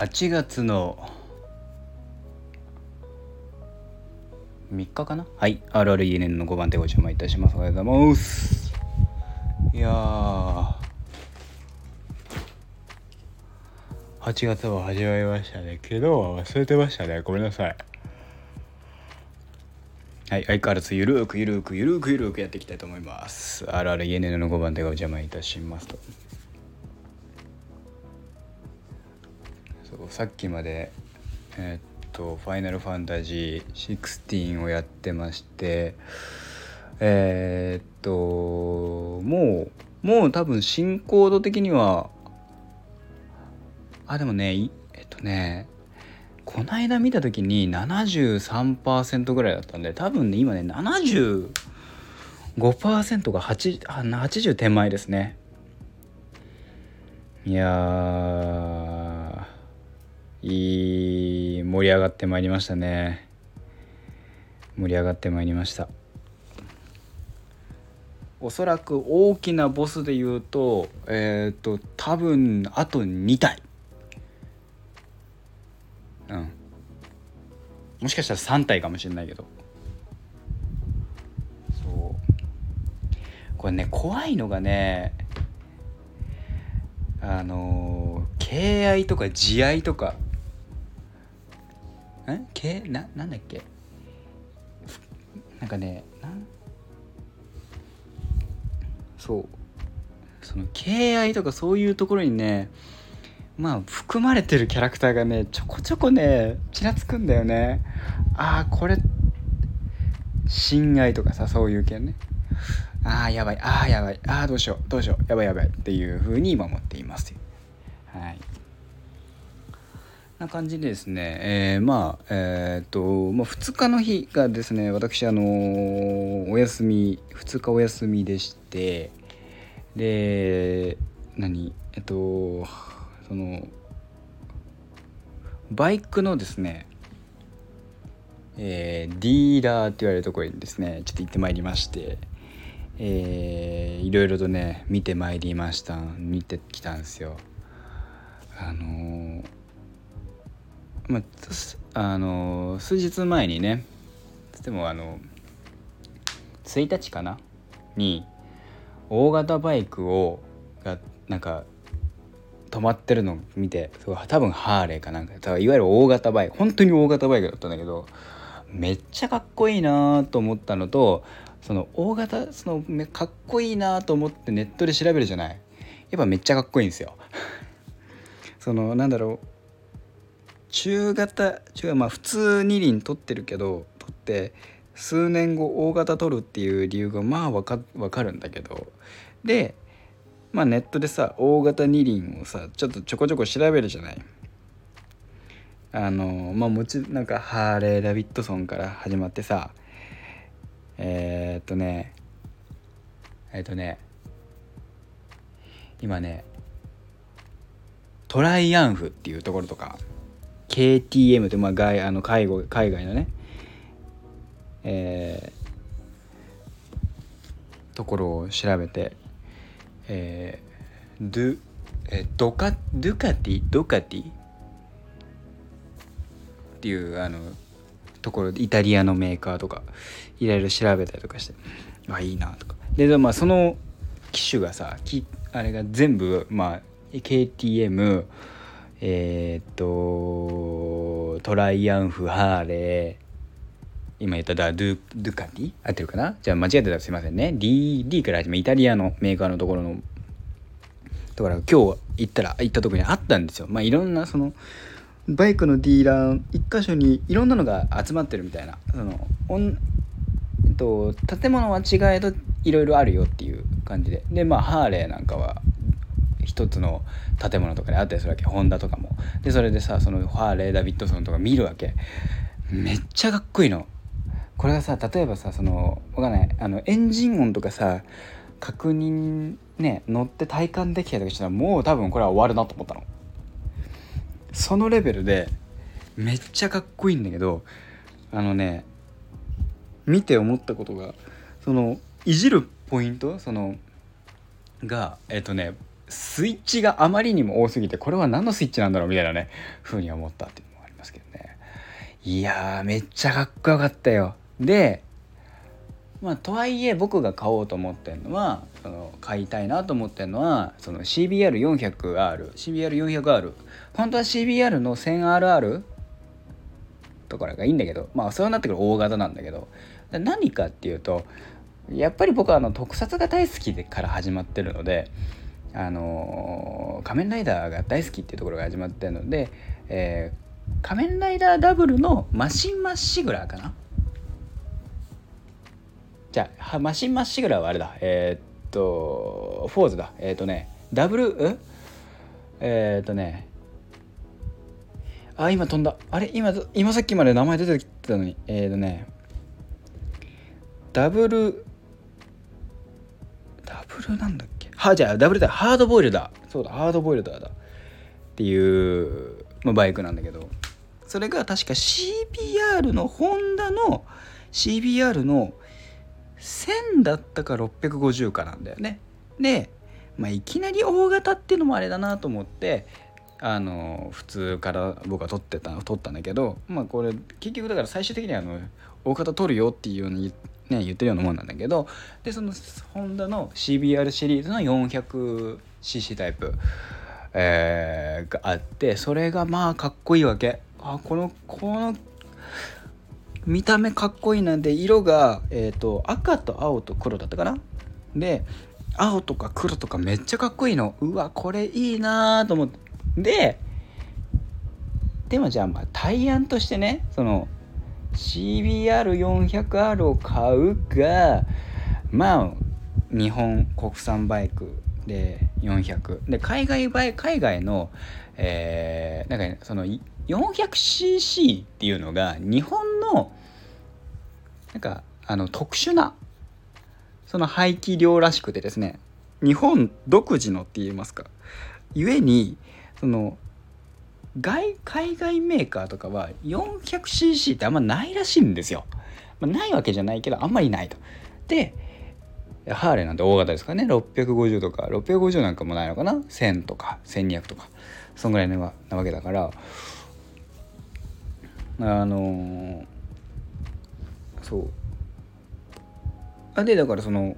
8月の3日かな？はい RRENN の5番手ご注文いたします。おはようございます。いやー。8月も始まりましたね。昨日は忘れてましたね。ごめんなさい。はい相変わらずゆるくゆるくゆるくゆるくやっていきたいと思います。RRENN の5番手がお邪魔いたしますと。そうさっきまでえーっと「ファイナルファンタジー16」をやってましてえーっともうもう多分進行度的にはあでもねえっとねこの間見た時に73%ぐらいだったんで多分ね今ね75%が8 80手前ですね。いやいい盛り上がってまいりましたね。盛り上がってまいりました。おそらく大きなボスで言うとえっ、と多分あと2体。うん。もしかしたら3体かもしれないけど。そう。これね怖いのがねあの敬愛とか慈愛とかん敬ななんだっけ？なんかねなん？そう。その敬愛とかそういうところにねまあ含まれてるキャラクターがねちょこちょこねちらつくんだよね。ああこれ親愛とかさそういう系ね。ああやばい。ああやばい。ああどうしよう。どうしよう。やばいやばい。っていうふうに今思っていますはい。な感じでですね、えー、まあえー、っと、まあ、2日の日がですね私あのー、お休み2日お休みでしてで何えっとそのバイクのですねえー、ディーラーって言われるところにですねちょっと行ってまいりましてえー、いろいろとね見てまいりました見てきたんですよ。あのー、まああの、数日前にねでもあの1日かな？に大型バイクをがなんか止まってるのを見てすごい多分ハーレーかなんか。いわゆる大型バイク本当に大型バイクだったんだけどめっちゃかっこいいなと思ったのとその大型そのかっこいいなと思ってネットで調べるじゃない？やっぱめっちゃかっこいいんですよ。そのなんだろう中型中まあ普通二輪取ってるけど取って数年後大型取るっていう理由がまあわか分かるんだけど。でまあネットでさ大型二輪をさちょっとちょこちょこ調べるじゃない。あのまあもちなんかハーレー・ダビッドソンから始まってさえー、っとねえ、っとね今ねトライアンフっていうところとか。KTM ってまあ外あの介護海外のねえー、ところを調べてえー、ドゥえドカドゥカティ？ドカティ？っていうあのところでイタリアのメーカーとかいろいろ調べたりとかしてあいいなとか。でまあその機種がさきあれが全部まあ KTM えー、っとトライアンフハーレー。今言っただドゥドゥカティ？合ってるかな？じゃあ間違ってたらすいませんね。D, D から始めイタリアのメーカーのところのだから今日行ったら行ったとこにあったんですよ。まあいろんなそのバイクのディーラー一箇所にいろんなのが集まってるみたいな。そのおん、えっと、建物は違えどいろいろあるよっていう感じで。でまあハーレーなんかは一つの建物とかであったりするわけ。ホンダとかも。でそれでさそのハーレーダビッドソンとか見るわけ。めっちゃかっこいいの。これがさ例えばさそのわかんない。あのエンジン音とかさ確認ね乗って体感できたりしたらもう多分これは終わるなと思ったの。そのレベルでめっちゃかっこいいんだけどあのね見て思ったことがそのいじるポイント？そのがえっ、とねスイッチがあまりにも多すぎてこれは何のスイッチなんだろうみたいなねふうに思ったっていうのもありますけどね。いやーめっちゃかっこよかったよ。でまあとはいえ僕が買おうと思ってるのはその買いたいなと思ってるのはその CBR400R CBR400R 本当は CBR の 1000RR とかがいいんだけどまあそうなってくる大型なんだけど。何かっていうとやっぱり僕はあの特撮が大好きでから始まってるのであの仮面ライダーが大好きっていうところが始まってるので、えー、仮面ライダーダブルのマシンマッシグラーかな？じゃあマシンマッシグラーはあれだ。えー、っとフォーズだ。えー、っとねダブルえ？っとねあ今飛んだ。あれ今今さっきまで名前出てきてたのに。えっとねダブルダブルなんだっけ？はじゃあダブルだ。ハードボイルダーそうだハードボイルダーだ。っていう、まあ、バイクなんだけど。それが確か CBR のホンダの CBR の1000だったか650かなんだよね。で、まあ、いきなり大型っていうのもあれだなと思ってあの普通から僕は撮ってた撮ったんだけどまあこれ結局だから最終的にはあの大型撮るよっていうようにね、言ってるようなもんなんだけどでそのホンダの CBR シリーズの 400cc タイプ、えー、があってそれがまあかっこいいわけ。あこのこの見た目かっこいいな。んで色が、えーと、赤と青と黒だったかな。で青とか黒とかめっちゃかっこいいの。うわこれいいなと思って。ででもじゃあまあ対案としてねその CBR400R を買うがまあ日本国産バイクで400で海外バイ海外の、えー、なんか、その 400cc っていうのが日本のなんかあの特殊なその排気量らしくてですね日本独自のって言いますか。故にその外海外メーカーとかは 400cc ってあんまないらしいんですよ。まあ、ないわけじゃないけどあんまりないと。でハーレーなんて大型ですからね650とか650なんかもないのかな？1000とか1200とか。そんぐらいなわけだから。あのー、そう。あでだからその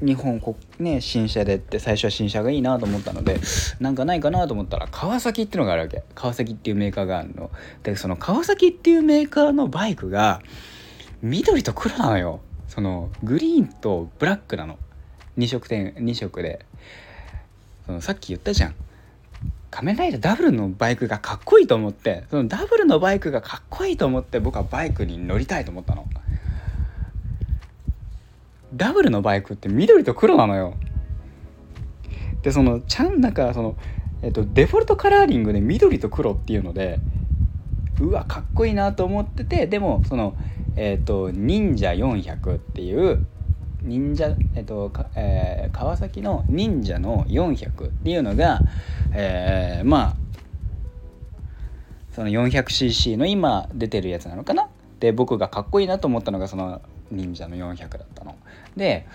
日本国ね新車でって最初は新車がいいなと思ったのでなんかないかなと思ったら川崎っていうのがあるわけ。川崎っていうメーカーがあるの。でその川崎っていうメーカーのバイクが緑と黒なのよ。そのグリーンとブラックなの。2色点2色で。そのさっき言ったじゃん。仮面ライダーダブルのバイクがかっこいいと思ってそのダブルのバイクがかっこいいと思って僕はバイクに乗りたいと思ったの。ダブルのバイクって緑と黒なのよ。でそのちゃんなんかその、えっと、デフォルトカラーリングで緑と黒っていうのでうわかっこいいなと思っててでもそのえっと忍者400っていう忍者えっとえー、川崎の忍者の400っていうのが、えー、まあその 400cc の今出てるやつなのかな？で僕がかっこいいなと思ったのがその忍者の400だったの。で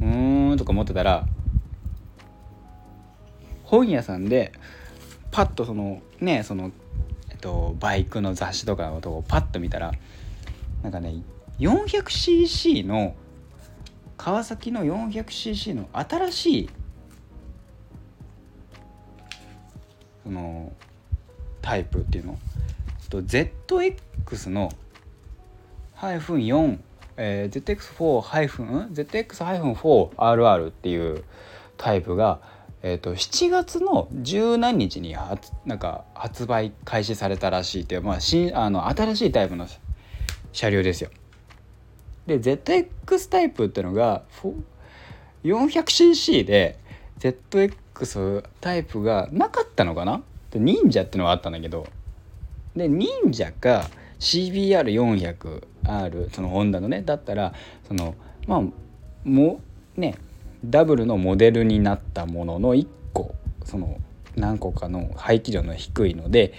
うーんとか思ってたら本屋さんでパッとそのねその、えっと、バイクの雑誌とかのとこパッと見たらなんかね 400cc の川崎の 400cc の新しいそのタイプっていうの？と ZX のハイフン4、えー、ZX4 ハイフン ZX-4RR っていうタイプが、えーと、7月の十何日に発なんか発売開始されたらしいっていう、まあ、新あの新しいタイプの車両ですよ。で ZX タイプっていうのが 400cc で ZX タイプがなかったのかな？で忍者ってのはあったんだけど。で忍者か R そのホンダのねだったらそのまあもねダブルのモデルになったものの1個その何個かの排気量の低いので、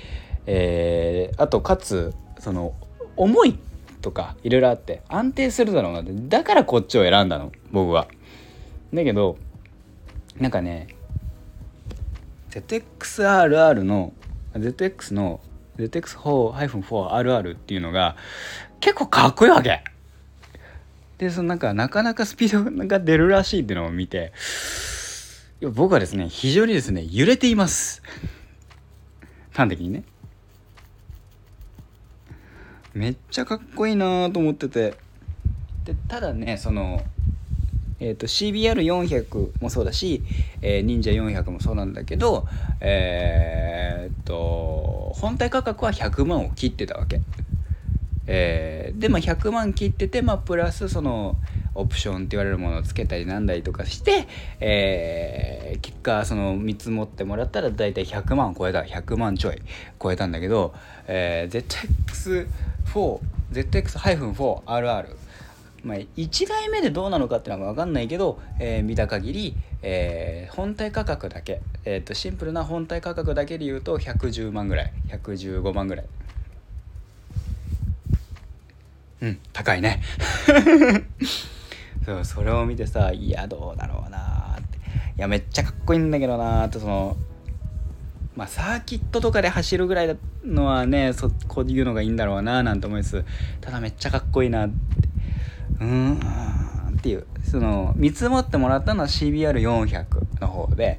えー、あとかつその重いとかいろいろあって安定するだろうなってだからこっちを選んだの僕は。だけどなんかね ZXRR の ZX の ZX4-4RR っていうのが結構かっこいいわけ。でそのなんかなかなかスピードが出るらしいっていうのを見て僕はですね非常にですね揺れています。端的にね。めっちゃかっこいいなと思ってて。でただねそのえーと、CBR400 もそうだし、えー、忍者400もそうなんだけど、えーと、本体価格は100万を切ってたわけ。えー、で、まあ、100万切ってて、まあ、プラスそのオプションって言われるものをつけたりなんだりとかして、えー、結果その見積もってもらったら大体100万超えた100万ちょい超えたんだけど、えー、ZX4 ZX-4RR まあ、1台目でどうなのかっていうのは分かんないけど、えー、見た限り、えー、本体価格だけ、えーと、シンプルな本体価格だけで言うと110万ぐらい115万ぐらい。うん高いね。そうそれを見てさいやどうだろうなって。いやめっちゃかっこいいんだけどなってそのまあサーキットとかで走るぐらいのはねそこういうのがいいんだろうななんて思いますただめっちゃかっこいいなって。うんっていう。その見積もってもらったのは CBR400 の方で、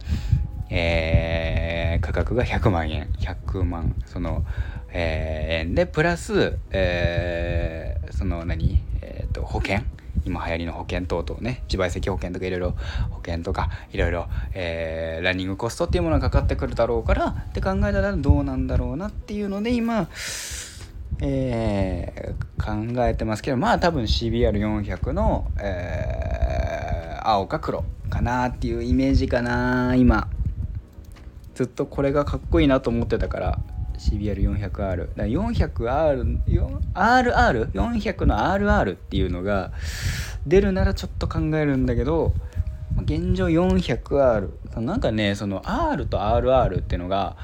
えー、価格が100万円。100万その、えー、円でプラス、えー、その何、えーと、保険？今流行りの保険等々ね。自賠責保険とかいろいろ保険とかいろいろ、えー、ランニングコストっていうものがかかってくるだろうからって考えたらどうなんだろうなっていうので今えー、考えてますけどまあ多分 CBR400 の、えー、青か黒かなっていうイメージかな今。ずっとこれがかっこいいなと思ってたから。CBR400R 400R RR400 の RR っていうのが出るならちょっと考えるんだけど現状 400R なんかねその R と RR っていうのが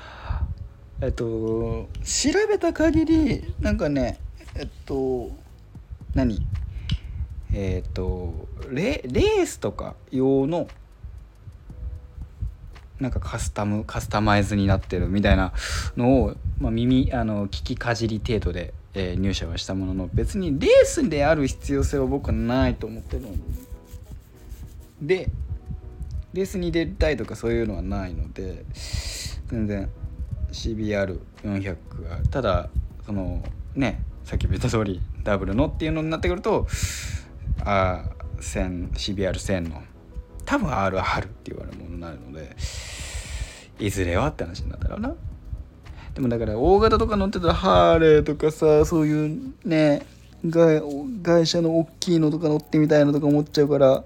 えっと調べた限りなんかねえっと何？えっとレレースとか用のなんかカスタムカスタマイズになってるみたいなのを、まあ、耳あの聞きかじり程度で、えー、入社はしたものの別にレースである必要性は僕はないと思ってるのでレースに出たいとかそういうのはないので全然 CBR400 がただそのねさっき言った通りダブルのっていうのになってくるとあ CBR1000 の多分 RR って言われるものになるのでいずれはって話になったらな。でもだから大型とか乗ってたらハーレーとかさそういうね会社の大きいのとか乗ってみたいのとか思っちゃうから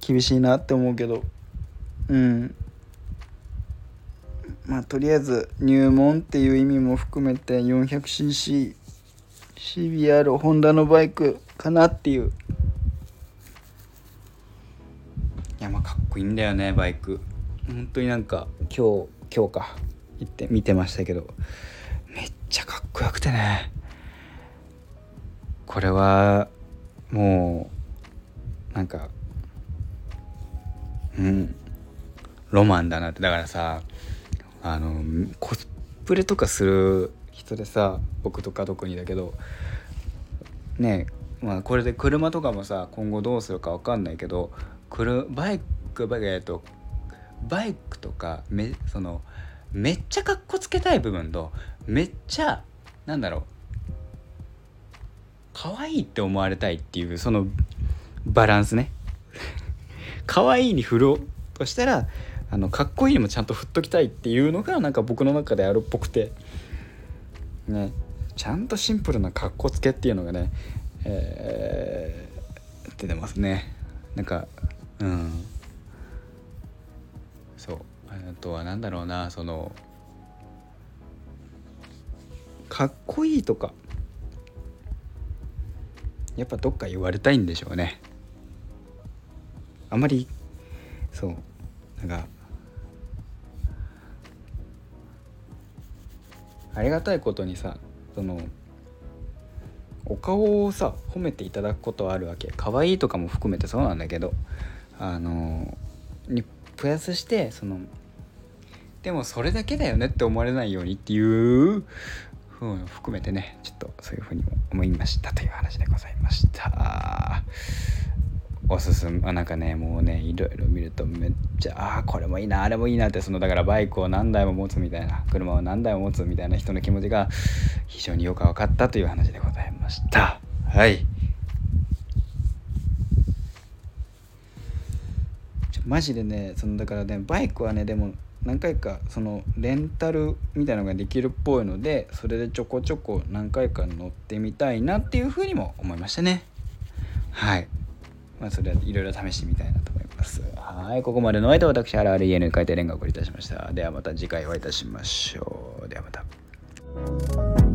厳しいなって思うけど。うん。まあとりあえず入門っていう意味も含めて 400cc CBR ホンダのバイクかなっていう。いやまあかっこいいんだよねバイク。本当になんか今日今日か行って見てましたけどめっちゃかっこよくてね。これはもうなんかうんロマンだなって。だからさあのコスプレとかする人でさ僕とか特にだけどねまあこれで車とかもさ今後どうするか分かんないけどバイクバイクえとバイクとかめそのめっちゃかっこつけたい部分とめっちゃなんだろう可愛いって思われたいっていうそのバランスね。可愛いに振ろうとしたらあのかっこいいにもちゃんと振っときたいっていうのがなんか僕の中であるっぽくて。ねちゃんとシンプルなかっこつけっていうのがね、えー、出てますね。なんかうん。あとは何だろうなそのかっこいいとか。やっぱどっか言われたいんでしょうね。あんまりそうなんかありがたいことにさそのお顔をさ褒めていただくことはあるわけ。可愛いとかも含めてそうなんだけどあのにプラスしてそのでもそれだけだよねって思われないようにっていうふう含めてねちょっとそういうふうに思いましたという話でございました。おすすめなんかねもうねいろいろ見るとめっちゃああこれもいいなあれもいいなってそのだからバイクを何台も持つみたいな車を何台も持つみたいな人の気持ちが非常によく分かったという話でございました。はい。マジでねそのだからねバイクはねでも何回かそのレンタルみたいのができるっぽいのでそれでちょこちょこ何回か乗ってみたいなっていうふうにも思いましたね。はい。まあそれはいろいろ試してみたいなと思います。はい。ここまでの間私原 REN 海底連がお送りいたしました。ではまた次回お会いいたしましょう。ではまた。